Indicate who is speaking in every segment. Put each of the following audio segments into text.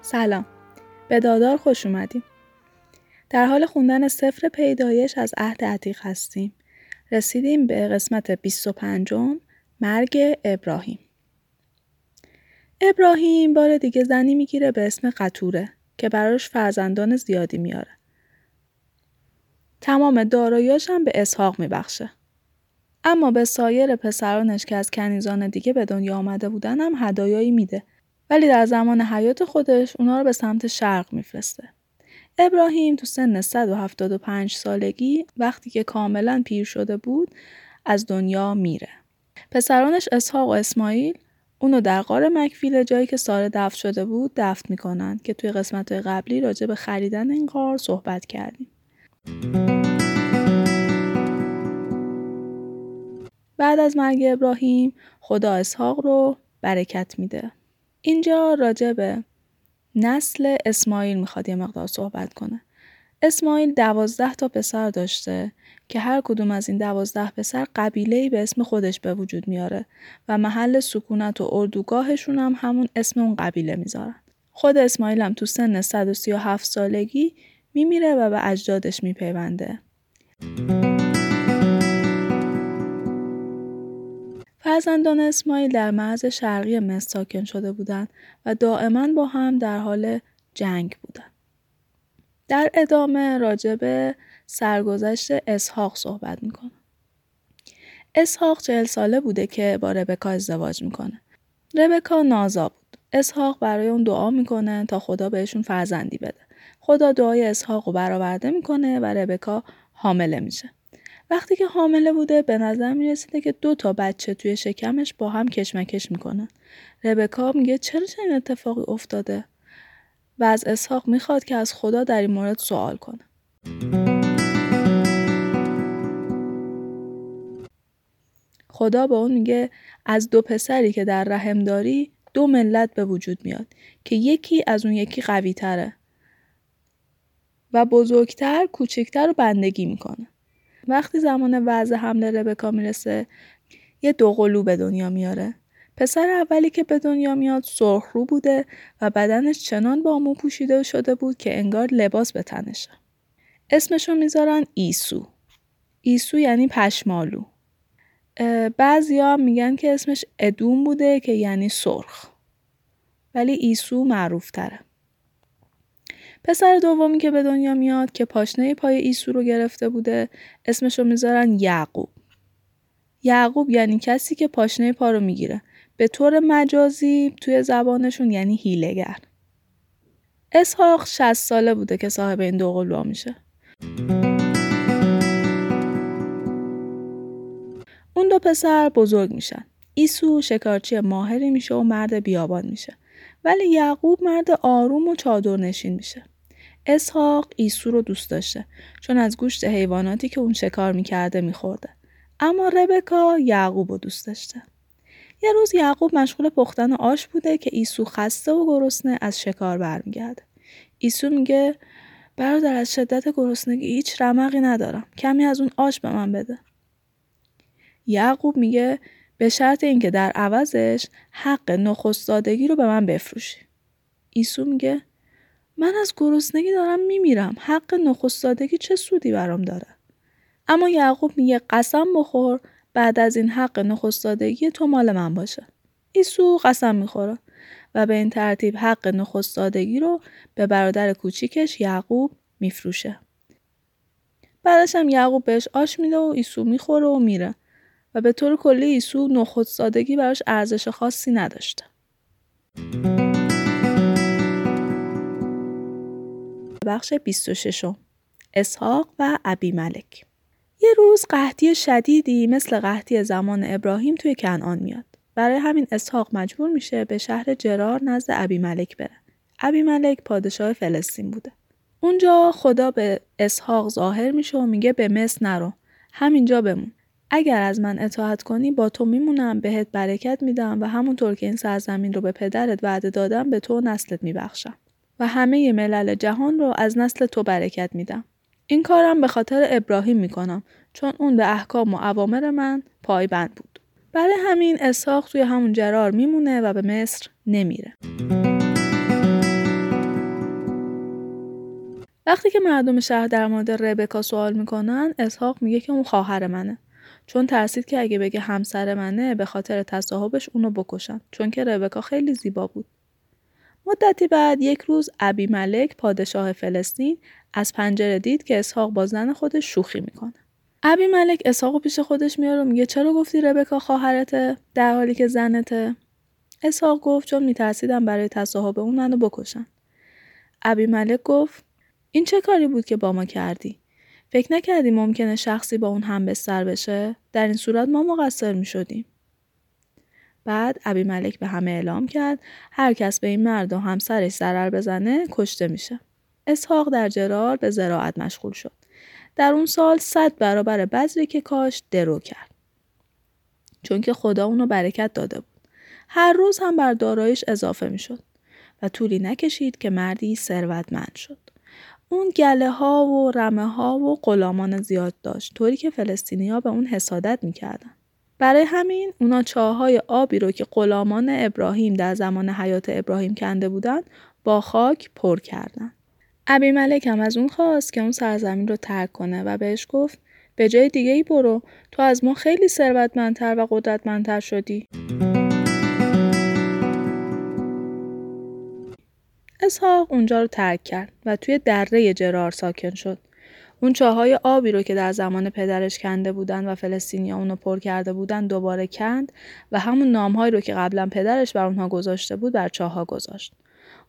Speaker 1: سلام. به دادار خوش اومدیم در حال خوندن سفر پیدایش از عهد عتیق هستیم. رسیدیم به قسمت 25 مرگ ابراهیم. ابراهیم بار دیگه زنی می‌گیره به اسم قطوره که براش فرزندان زیادی میاره تمام داراییاش هم به اسحاق میبخشه. اما به سایر پسرانش که از کنیزان دیگه به دنیا آمده بودن هم هدایایی میده. ولی در زمان حیات خودش اونا رو به سمت شرق میفرسته. ابراهیم تو سن 175 سالگی وقتی که کاملا پیر شده بود از دنیا میره. پسرانش اسحاق و اسماعیل اونو در غار مکفیل جایی که ساره دفن شده بود دفن می‌کنن که توی قسمت قبلی راجع به خریدن این غار صحبت کردیم. بعد از مرگ ابراهیم خدا اسحاق رو برکت میده. اینجا راجع به نسل اسماعیل می‌خواد یه مقدار صحبت کنه. اسماعیل دوازده تا پسر داشته که هر کدوم از این دوازده پسر قبیله به اسم خودش به وجود میاره و محل سکونت و اردوگاهشون هم همون اسم اون قبیله می‌ذارن. خود اسماعیل هم تو سن 137 سالگی میمیره و به اجدادش میپیونده. فرزندان اسماعیل در مرز شرقی مصر ساکن شده بودند و دائما با هم در حال جنگ بودند. در ادامه راجع به سرگذشت اسحاق صحبت می‌کنه. اسحاق چهل ساله بوده که با ربکا ازدواج می‌کنه. ربکا نازا بود. اسحاق برای اون دعا می‌کنه تا خدا بهشون فرزندی بده. خدا دعای اسحاق رو برآورده می‌کنه و ربکا حامله میشه. وقتی که حامله بوده به نظر می رسیده که دو تا بچه توی شکمش با هم کشمکش می‌کنن. ربکا میگه چرا چنین اتفاقی افتاده؟ و از اسحاق می‌خواد که از خدا در این مورد سوال کنه. خدا به اون میگه از دو پسری که در رحم داری دو ملت به وجود میاد که یکی از اون یکی قوی تره و بزرگتر کوچکتر رو بندگی می‌کنه. وقتی زمان وضع حمله ربکا می‌رسه یه دوقلو به دنیا میاره. پسر اولی که به دنیا میاد سرخ رو بوده و بدنش چنان با مو پوشیده شده بود که انگار لباس به تنشه. اسمشو می‌ذارن ایسو. ایسو یعنی پشمالو. بعضی ها میگن که اسمش ادوم بوده که یعنی سرخ. ولی ایسو معروف تره. پسر دومی که به دنیا میاد که پاشنه پای ایسو رو گرفته بوده اسمشو می‌ذارن یعقوب. یعقوب یعنی کسی که پاشنه پا رو می‌گیره. به طور مجازی توی زبانشون یعنی هیلگر. اسحاق 60 ساله بوده که صاحب این دو قلوها میشه. اون دو پسر بزرگ میشن. ایسو شکارچی ماهری میشه و مرد بیابان میشه. ولی یعقوب مرد آروم و چادر نشین میشه. اسحاق ایسو رو دوست داشته چون از گوشت حیواناتی که اون شکار می‌کرده میخورده. اما ربکا یعقوب رو دوست داشته. یه روز یعقوب مشغول پختن آش بوده که ایسو خسته و گرسنه از شکار برمیگرده. ایسو میگه برادر از شدت گرسنگی هیچ رمقی ندارم. کمی از اون آش به من بده. یعقوب میگه به شرط اینکه در عوضش حق نخستادگی رو به من بفروشی. ایسو میگه من از گرسنگی دارم میمیرم. حق نخستادگی چه سودی برام داره؟ اما یعقوب میگه قسم بخور بعد از این حق نخستادگی تو مال من باشه. ایسو قسم می‌خوره و به این ترتیب حق نخستادگی رو به برادر کوچیکش یعقوب میفروشه. بعدش هم یعقوب بهش آش میده و ایسو می‌خوره و میره و به طور کلی ایسو نخستادگی براش ارزش خاصی نداشته. بخش 26 اسحاق و ابی ملک یه روز قحطی شدیدی مثل قحطی زمان ابراهیم توی کنعان میاد. برای همین اسحاق مجبور میشه به شهر جرار نزد ابی ملک بره. ابی ملک پادشاه فلسطین بوده. اونجا خدا به اسحاق ظاهر میشه و میگه به مصر نرو. همینجا بمون. اگر از من اطاعت کنی با تو میمونم بهت برکت میدم و همونطور که این سرزمین رو به پدرت وعده دادم به تو نسلت میبخشم. و همه ملل جهان رو از نسل تو برکت میدم. این کارم به خاطر ابراهیم می‌کنم چون اون به احکام و اوامر من پایبند بود. برای همین اسحاق توی همون جرار میمونه و به مصر نمیره. وقتی که مردم شهر در مورد ربکا سوال می‌کنن اسحاق میگه که اون خواهر منه چون ترسید که اگه بگه همسر منه به خاطر تصاحبش اونو بکشن چون که ربکا خیلی زیبا بود مدتی بعد یک روز ابی ملک پادشاه فلسطین از پنجره دید که اسحاق با زن خودش شوخی می‌کنه. ابی ملک اسحاق پیش خودش میاره و میگه چرا گفتی ربکا خواهرته؟ در حالی که زنته. اسحاق گفت چون میترسیدم برای تصاحب اون منو بکشن. ابی ملک گفت این چه کاری بود که با ما کردی؟ فکر نکردی ممکنه شخصی با اون هم بستر بشه؟ در این صورت ما مقصر می شدیم. بعد ابی ملک به همه اعلام کرد هر کس به این مرد و همسرش ضرر بزنه کشته میشه. اسحاق در جرار به زراعت مشغول شد. در اون سال صد برابر بذری که کاش درو کرد. چون که خدا اونو برکت داده بود. هر روز هم بر دارایش اضافه می شد و طولی نکشید که مردی ثروتمند شد. اون گله ها و رمه ها و غلامان زیاد داشت طوری که فلسطینیا به اون حسادت می‌کردن. برای همین اونا چاهای آبی رو که غلامان ابراهیم در زمان حیات ابراهیم کنده بودن با خاک پر کردن. ابی ملک هم از اون خواست که اون سرزمین رو ترک کنه و بهش گفت به جای دیگه ای برو تو از ما خیلی ثروتمندتر و قدرتمندتر شدی. اسحاق اونجا رو ترک کرد و توی دره جرار ساکن شد. اون چاهای آبی رو که در زمان پدرش کنده بودن و فلسطینیا اونو پر کرده بودن دوباره کند و همون نامهایی رو که قبلا پدرش بر اونها گذاشته بود بر چاها گذاشت.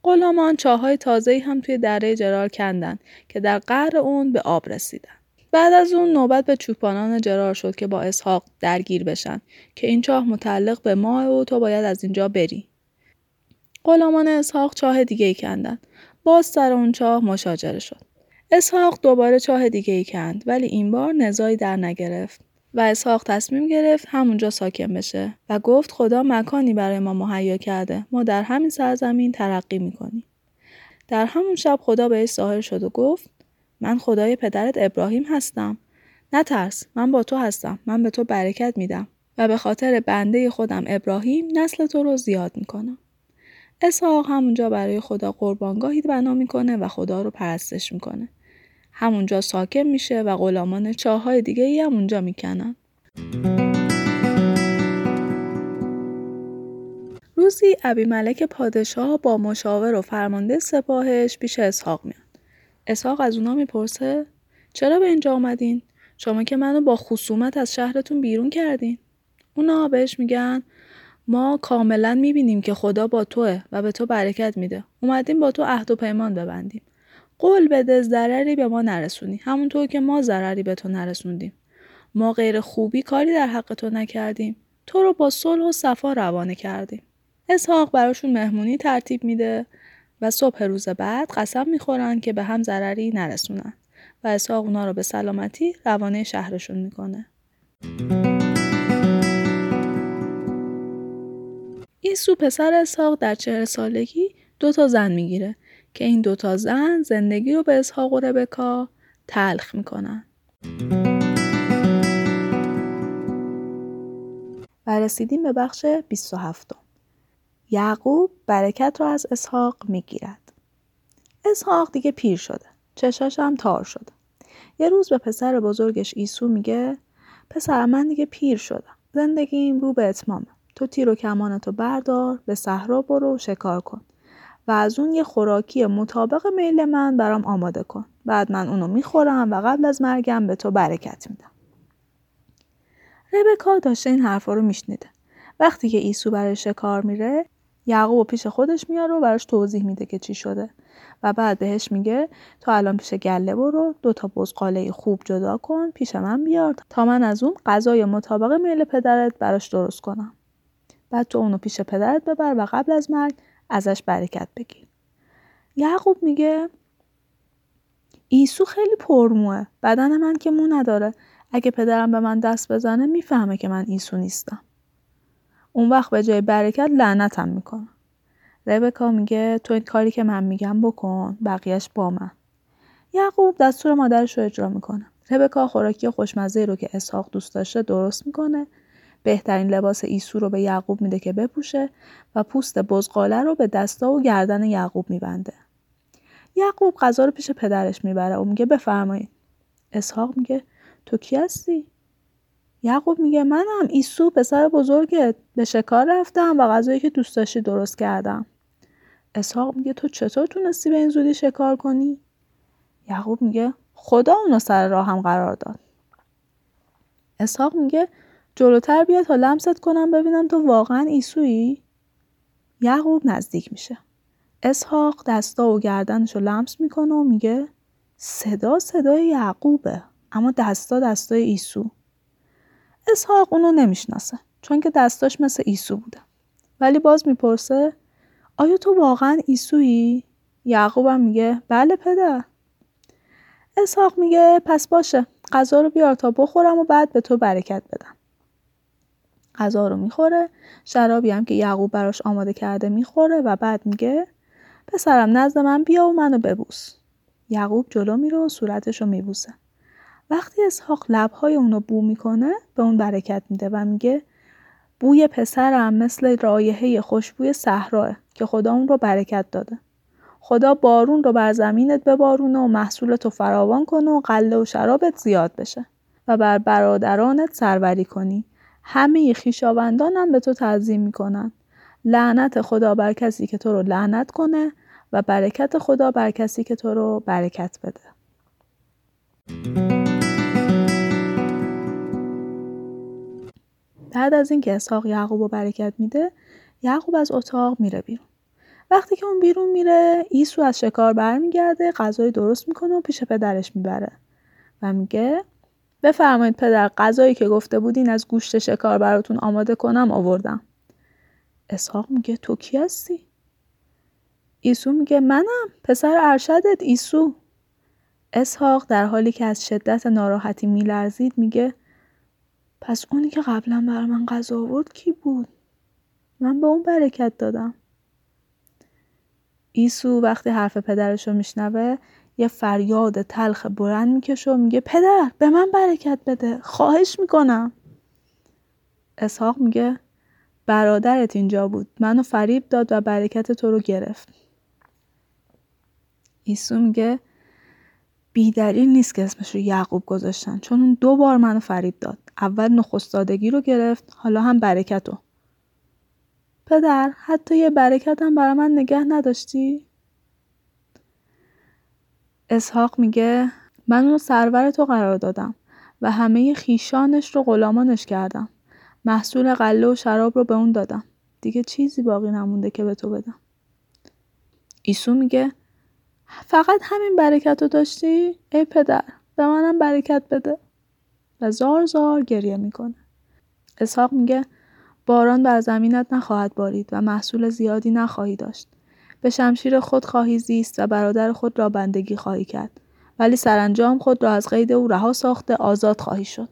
Speaker 1: غلامان چاهای تازه‌ای هم توی دره جرار کندن که در قهر اون به آب رسیدن. بعد از اون نوبت به چوپانان جرار شد که با اسحاق درگیر بشن که این چاه متعلق به ما و تو باید از اینجا بری. غلامان اسحاق چاه دیگه ای کندن. باز سر اون چاه مشاجره شد. اسحاق دوباره چاه دیگه ای کند ولی این بار نزایی در نگرفت و اسحاق تصمیم گرفت همونجا ساکن بشه و گفت خدا مکانی برای ما مهیا کرده. ما در همین سرزمین ترقی می‌کنیم. در همون شب خدا بهش ظاهر شد و گفت من خدای پدرت ابراهیم هستم. نترس من با تو هستم. من به تو برکت میدم و به خاطر بنده خودم ابراهیم نسل تو رو زیاد می‌کنم. اسحاق همونجا برای خدا قربانگاهی بنا می‌کنه و خدا رو پرستش می‌کنه. همونجا ساکن میشه و غلامان چاهای دیگه ای هم اونجا می‌کنن. روزی ابی ملک پادشاه با مشاور و فرمانده سپاهش پیش اسحاق میاد. اسحاق از اونا می‌پرسه چرا به اینجا آمدین؟ شما که منو با خصومت از شهرتون بیرون کردین؟ اونا بهش میگن ما کاملا می‌بینیم که خدا با توه و به تو برکت میده. اومدیم با تو عهد و پیمان ببندیم. قول بده ضرری به ما نرسونی. همونطور که ما ضرری به تو نرسوندیم. ما غیر خوبی کاری در حق تو نکردیم. تو رو با صلح و صفا روانه کردیم. اسحاق براشون مهمونی ترتیب میده و صبح روز بعد قسم می‌خورن که به هم ضرری نرسونن و اسحاق اونا رو به سلامتی روانه شهرشون می‌کنه. ایسو پسر اسحاق در چهر سالگی دو تا زن می‌گیره که این دو تا زن زندگی رو به اسحاق و ربکا تلخ می‌کنن. و رسیدیم به بخش 27. یعقوب برکت رو از اسحاق می‌گیرد. اسحاق دیگه پیر شده. چشاش هم تار شده. یه روز به پسر بزرگش ایسو میگه پسر من دیگه پیر شدم. زندگیم رو به اتمامه. تو تیر و کمانتو بردار به صحرا برو شکار کن و از اون یه خوراکی مطابق میل من برام آماده کن. بعد من اونو می‌خورم و قبل از مرگم به تو برکت میدم. ربکا داشته این حرفا رو میشنیده. وقتی که ایسو برای شکار میره یعقوب پیش خودش میاره و براش توضیح میده که چی شده. و بعد بهش میگه تو الان پیش گله برو دو تا بزقاله خوب جدا کن پیش من بیار تا من از اون غذای مطابق میل پدرت براش درست کنم. بعد تو اونو پیش پدرت ببر و قبل از مرگ ازش برکت بگیر. یعقوب میگه ایسو خیلی پرموه بدن من که مو نداره. اگه پدرم به من دست بزنه می‌فهمه که من ایسو نیستم. اون وقت به جای برکت لعنتم می‌کنه. ربکا میگه تو این کاری که من میگم بکن بقیهش با من. یعقوب دستور مادرش رو اجرا می‌کنه. ربکا خوراکی خوشمزه رو که اسحاق دوست داشته درست می‌کنه. بهترین لباس ایسو رو به یعقوب میده که بپوشه و پوست بزغاله رو به دستا و گردن یعقوب میبنده. یعقوب غذا رو پیش پدرش می‌بره و میگه بفرمایید. اسحاق میگه تو کی هستی؟ یعقوب میگه منم ایسو پسر بزرگت به شکار رفتم و غذایی که دوست داشتی درست کردم. اسحاق میگه تو چطور تونستی به این زودی شکار کنی؟ یعقوب میگه خدا اونو سر راه هم قرار داد. اسحاق میگه جلوتر بیا تا لمست کنم ببینم تو واقعا ایسویی؟ یعقوب نزدیک میشه. اسحاق دستا و گردنش رو لمس می‌کنه و میگه صدا صدای یعقوبه اما دستا دستای ایسو. اسحاق اونو نمی‌شناسه چون که دستاش مثل ایسو بوده. ولی باز می‌پرسه آیا تو واقعا ایسویی؟ یعقوبم میگه بله پدر. اسحاق میگه پس باشه غذا رو بیار تا بخورم و بعد به تو برکت بدم. غذا رو می‌خوره شرابی هم که یعقوب براش آماده کرده می‌خوره و بعد میگه پسرم نزد من بیا و منو ببوس. یعقوب جلو میره و صورتش رو میبوسه. وقتی اسحاق لبهای اونو بو می‌کنه به اون برکت میده و میگه بوی پسرم مثل رایحه خوشبوی صحراه که خدا اون رو برکت داده. خدا بارون رو بر زمینت ببارونه و محصول تو فراوان کنه و قله و شرابت زیاد بشه و بر برادرانت سروری کنی. همه خیشاوندانم به تو تعظیم می‌کنن. لعنت خدا بر کسی که تو رو لعنت کنه و برکت خدا بر کسی که تو رو برکت بده. بعد از اینکه اسحاق یعقوب رو برکت میده یعقوب از اتاق میره بیرون. وقتی که اون بیرون میره ایسو از شکار برمیگرده غذای درست می‌کنه و پیش پدرش می‌بره و میگه بفرمایید پدر غذایی که گفته بودین از گوشت شکار براتون آماده کنم آوردم. اسحاق میگه تو کی هستی؟ ایسو میگه منم پسر ارشدت ایسو. اسحاق در حالی که از شدت ناراحتی میلرزید میگه پس اونی که قبلا بر من غذا آورد کی بود؟ من به اون برکت دادم. ایسو وقتی حرف پدرش رو میشنوه یه فریاد تلخ بلند می‌کشه و میگه پدر به من برکت بده خواهش می‌کنم. اسحاق میگه برادرت اینجا بود منو فریب داد و برکت تو رو گرفت. ایسو میگه بیدلیل نیست که اسمش رو یعقوب گذاشتن چون اون دو بار منو فریب داد اول نخستادگی رو گرفت حالا هم برکت رو پدر حتی یه برکت هم برای من نگه نداشتی؟ اسحاق میگه من اونو سرور تو قرار دادم و همه خیشانش رو غلامانش کردم. محصول قله و شراب رو به اون دادم. دیگه چیزی باقی نمونده که به تو بدم. ایسو میگه فقط همین برکت رو داشتی؟ ای پدر به منم برکت بده. و زار زار گریه می‌کنه. اسحاق میگه باران بر زمینت نخواهد بارید و محصول زیادی نخواهی داشت. به شمشیر خود خواهی زیست و برادر خود را بندگی خواهی کرد. ولی سرانجام خود را از قید او رها ساخته آزاد خواهی شد.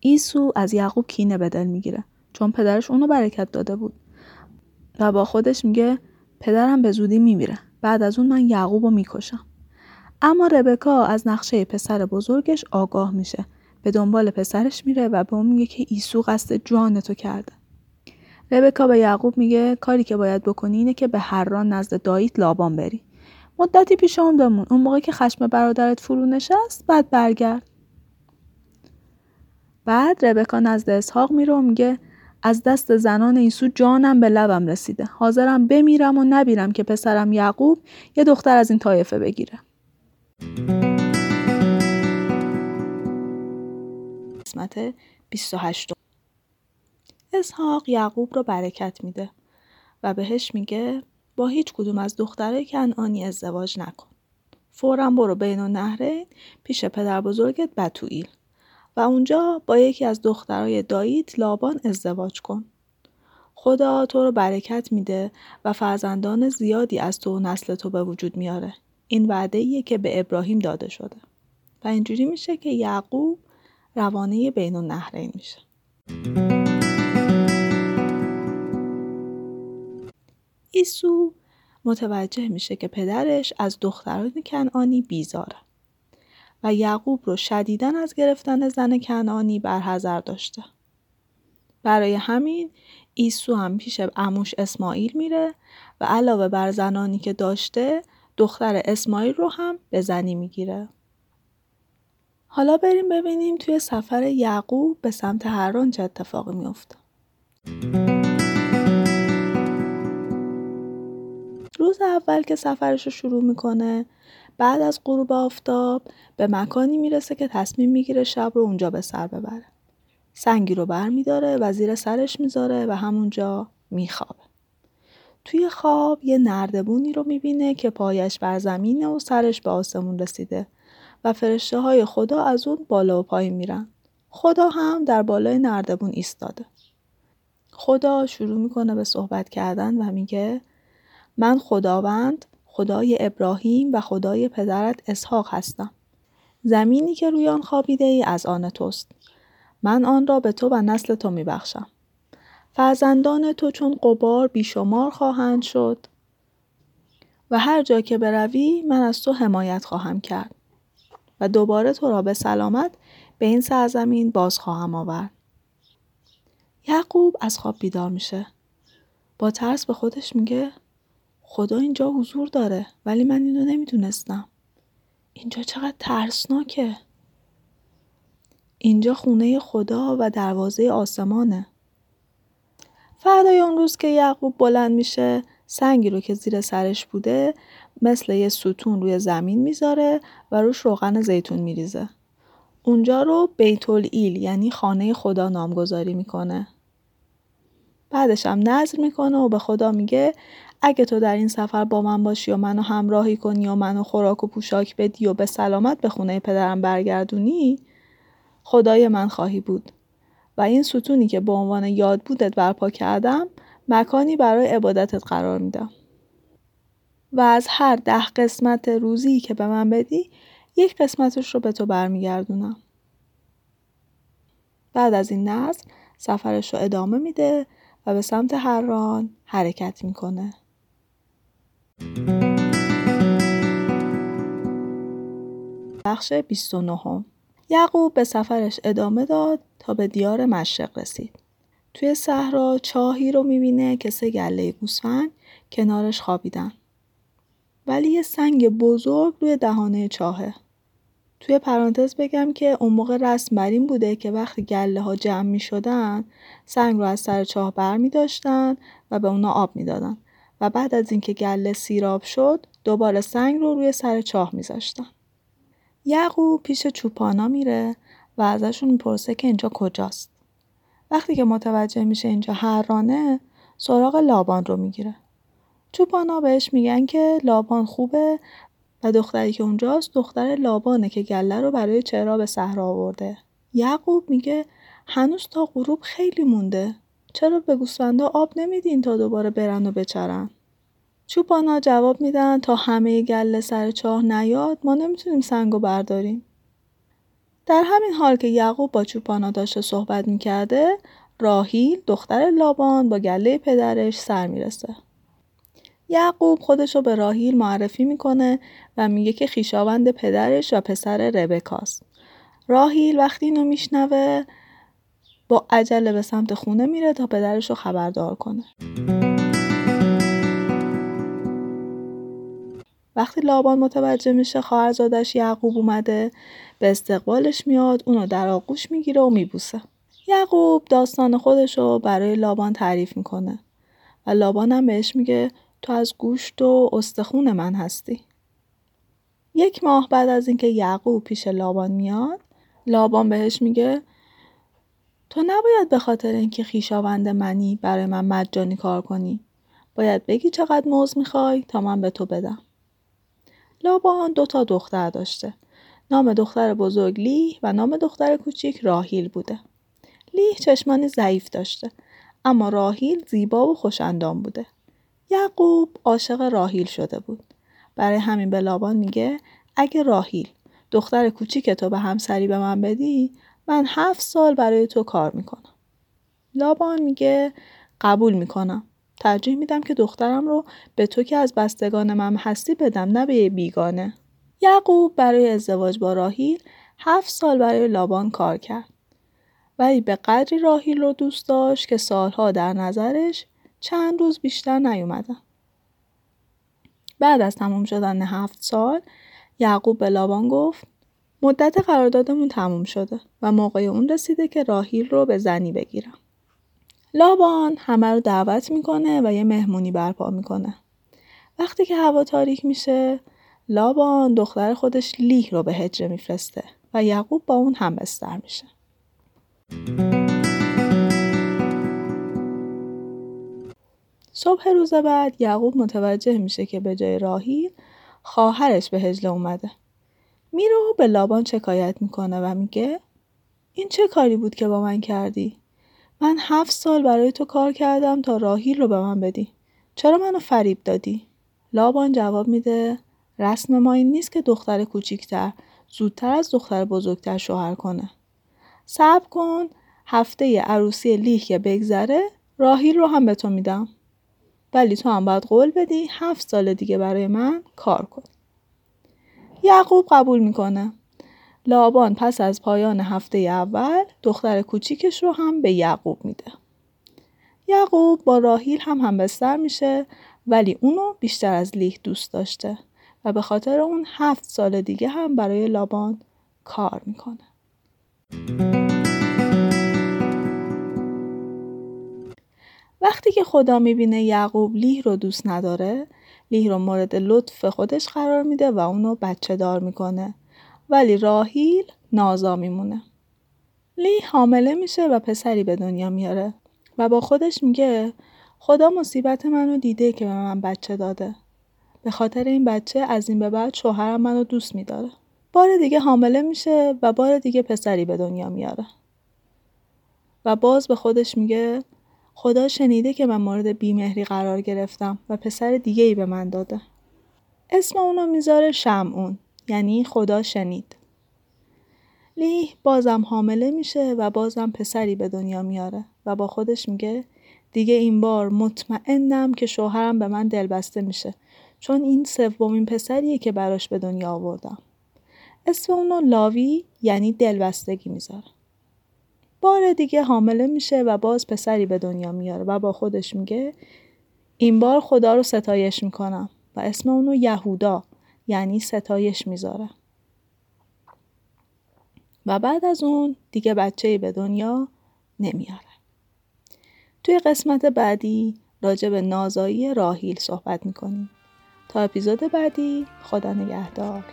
Speaker 1: ایسو از یعقوب کینه به دل می‌گیره چون پدرش اونو برکت داده بود و با خودش میگه پدرم به زودی میمیره بعد از اون من یعقوب رو می‌کشم اما ربکا از نقشه پسر بزرگش آگاه میشه به دنبال پسرش میره و به اون میگه که ایسو قصد جان تو کرده. ربکا به یعقوب میگه کاری که باید بکنی اینه که به هران نزد داییت لابان بری. مدتی پیش اون بمون. اون موقع که خشم برادرت فرو نشست بعد برگرد. بعد ربکا نزد اسحاق میره و میگه از دست زنان ایسو جانم به لبم رسیده. حاضرم بمیرم و نبیرم که پسرم یعقوب یه دختر از این طایفه بگیره. قسمت 28 اسحاق یعقوب رو برکت میده و بهش میگه با هیچ کدوم از دخترای کنعانی ازدواج نکن. فورا برو بین و نهرین پیش پدر بزرگت بتوئیل و اونجا با یکی از دخترای داییت لابان ازدواج کن. خدا تو رو برکت میده و فرزندان زیادی از تو و نسل تو به وجود میاره. این وعده که به ابراهیم داده شده. و اینجوری میشه که یعقوب روانه بین النهرین میشه. ایسو متوجه میشه که پدرش از دختران کنعانی بیزاره و یعقوب رو شدیدن از گرفتن زن کنعانی برحضر داشته. برای همین ایسو هم پیش اموش اسماعیل میره و علاوه بر زنانی که داشته دختر اسماعیل رو هم به زنی می‌گیره. حالا بریم ببینیم توی سفر یعقوب به سمت هران چه اتفاقی میفته. روز اول که سفرش رو شروع می‌کنه بعد از غروب آفتاب به مکانی می‌رسه که تصمیم می‌گیره شب رو اونجا به سر ببره. سنگی رو بر میداره و زیر سرش می‌ذاره و همونجا میخوابه. توی خواب یه نردبونی رو می‌بینه که پایش بر زمینه و سرش به آسمون رسیده و فرشته های خدا از اون بالا و پایین میرن. خدا هم در بالای نردبون ایستاده. خدا شروع می‌کنه به صحبت کردن و میگه من خداوند خدای ابراهیم و خدای پدرت اسحاق هستم. زمینی که روی آن خوابیده ای از آن توست. من آن را به تو و نسل تو می بخشم. فرزندان تو چون قبار بیشمار خواهند شد و هر جا که بروی من از تو حمایت خواهم کرد و دوباره تو را به سلامت به این سرزمین باز خواهم آورد. یعقوب از خواب بیدار میشه. با ترس به خودش میگه خدا اینجا حضور داره ولی من اینو نمی‌دونستم. اینجا چقدر ترسناکه. اینجا خونه خدا و دروازه آسمانه. فردای اون روز که یعقوب بلند میشه سنگی رو که زیر سرش بوده مثل یه ستون روی زمین می‌ذاره و روش روغن زیتون میریزه. اونجا رو بیت ایل یعنی خانه خدا نامگذاری می‌کنه. بعدش هم نظر می‌کنه و به خدا میگه اگه تو در این سفر با من باشی و منو همراهی کنی و منو خوراک و پوشاک بدی و به سلامت به خونه پدرم برگردونی خدای من خواهی بود و این ستونی که به عنوان یاد بودت برپا کردم مکانی برای عبادتت قرار میدم و از هر ده قسمت روزی که به من بدی یک قسمتش رو به تو برمیگردونم بعد از این نظر سفرش رو ادامه میده و به سمت هران حرکت می‌کنه بخش 29 یعقوب به سفرش ادامه داد تا به دیار مشرق رسید. توی صحرا چاهی رو می‌بینه که سه گله گوسفند کنارش خوابیدن. ولی یه سنگ بزرگ روی دهانه چاهه. توی پرانتز بگم که اون موقع رسم بر این بوده که وقتی گله ها جمع می شدن سنگ رو از سر چاه بر می داشتن و به اونا آب می دادن و بعد از اینکه گله سیراب شد دوباره سنگ رو روی سر چاه می زاشتن. یعقوب پیش چوپانا میره و ازشون می‌پرسه که اینجا کجاست. وقتی که متوجه میشه اینجا هرانه سراغ لابان رو می‌گیره. چوپانا بهش میگن که لابان خوبه و دختری که اونجاست دختر لابانه که گله رو برای چرا به صحرا آورده. یعقوب میگه هنوز تا غروب خیلی مونده. چرا به گوسفندا آب نمیدین تا دوباره برن و بچرن؟ چوپانا جواب میدن تا همه گله سر چاه نیاد ما نمی‌تونیم سنگو برداریم. در همین حال که یعقوب با چوپانا داشته صحبت می‌کرده راهیل دختر لابان با گله پدرش سر می‌رسه. یعقوب خودش رو به راهیل معرفی می‌کنه و میگه که خیشاوند پدرش و پسر ربکاست. راهیل وقتی اینو میشنوه با عجله به سمت خونه میره تا پدرش رو خبردار کنه. وقتی لابان متوجه میشه خواهرزادش یعقوب اومده به استقبالش میاد اونو در آغوش می‌گیره و میبوسه یعقوب داستان خودشو برای لابان تعریف می‌کنه و لابان هم بهش میگه تو از گوشت و استخون من هستی یک ماه بعد از اینکه یعقوب پیش لابان میاد لابان بهش میگه تو نباید به خاطر اینکه خیشاوند منی برای من مجانی کار کنی باید بگی چقدر موز می‌خوای تا من به تو بدم لابان دو تا دختر داشته. نام دختر بزرگ لیه و نام دختر کوچیک راهیل بوده. لیه چشمانی ضعیف داشته اما راهیل زیبا و خوشندام بوده. یعقوب عاشق راهیل شده بود. برای همین به لابان میگه اگه راهیل دختر کوچیک تو به همسری به من بدی من هفت سال برای تو کار می‌کنم. لابان میگه قبول می‌کنم. ترجیح میدم که دخترم رو به تو که از بستگان من هستی بدم نه به بیگانه. یعقوب برای ازدواج با راهیل هفت سال برای لابان کار کرد. ولی به قدری راهیل رو دوست داشت که سالها در نظرش چند روز بیشتر نیومدن. بعد از تموم شدن هفت سال یعقوب به لابان گفت مدت قراردادمون تموم شده و موقع اون رسیده که راهیل رو به زنی بگیرم. لابان همه رو دعوت می‌کنه و یه مهمونی برپا می‌کنه. وقتی که هوا تاریک میشه لابان دختر خودش لیه رو به هجره میفرسته و یعقوب با اون هم بستر میشه. صبح روز بعد یعقوب متوجه میشه که به جای راهی خواهرش به هجله اومده. میره و به لابان شکایت می‌کنه و میگه این چه کاری بود که با من کردی؟ من هفت سال برای تو کار کردم تا راهیل رو به من بدی. چرا منو فریب دادی؟ لابان جواب میده رسم ما این نیست که دختر کوچیکتر زودتر از دختر بزرگتر شوهر کنه. صبر کن هفته عروسی لیه که بگذره راهیل رو هم به تو میدم. ولی تو هم باید قول بدی هفت سال دیگه برای من کار کن. یعقوب قبول می‌کنه. لابان پس از پایان هفته اول دختر کوچیکش رو هم به یعقوب میده. یعقوب با راهیل هم همبستر میشه ولی اونو بیشتر از لیه دوست داشته و به خاطر اون هفت سال دیگه هم برای لابان کار می‌کنه. وقتی که خدا می‌بینه یعقوب لیه رو دوست نداره لیه رو مورد لطف خودش قرار میده و اونو بچه دار می‌کنه. ولی راهیل نازا میمونه. لیه حامله میشه و پسری به دنیا میاره و با خودش میگه خدا مصیبت منو دیده که به من بچه داده. به خاطر این بچه از این به بعد شوهرم منو دوست میداره. بار دیگه حامله میشه و بار دیگه پسری به دنیا میاره. و باز به خودش میگه خدا شنیده که من مورد بیمهری قرار گرفتم و پسر دیگه ای به من داده. اسم اونو می‌ذاره شمعون یعنی خدا شنید. لیه بازم حامله میشه و بازم پسری به دنیا میاره و با خودش میگه دیگه این بار مطمئنم که شوهرم به من دلبسته میشه چون این سومین پسریه که براش به دنیا آوردم. اسم اونو لاوی یعنی دلبستگی می‌ذاره. بار دیگه حامله میشه و باز پسری به دنیا میاره و با خودش میگه این بار خدا رو ستایش می‌کنم و اسم اونو یهودا یعنی ستایش می‌ذاره. و بعد از اون دیگه بچه به دنیا نمیاره. توی قسمت بعدی راجع به نازایی راهیل صحبت می‌کنیم. تا اپیزود بعدی خدا نگهدار.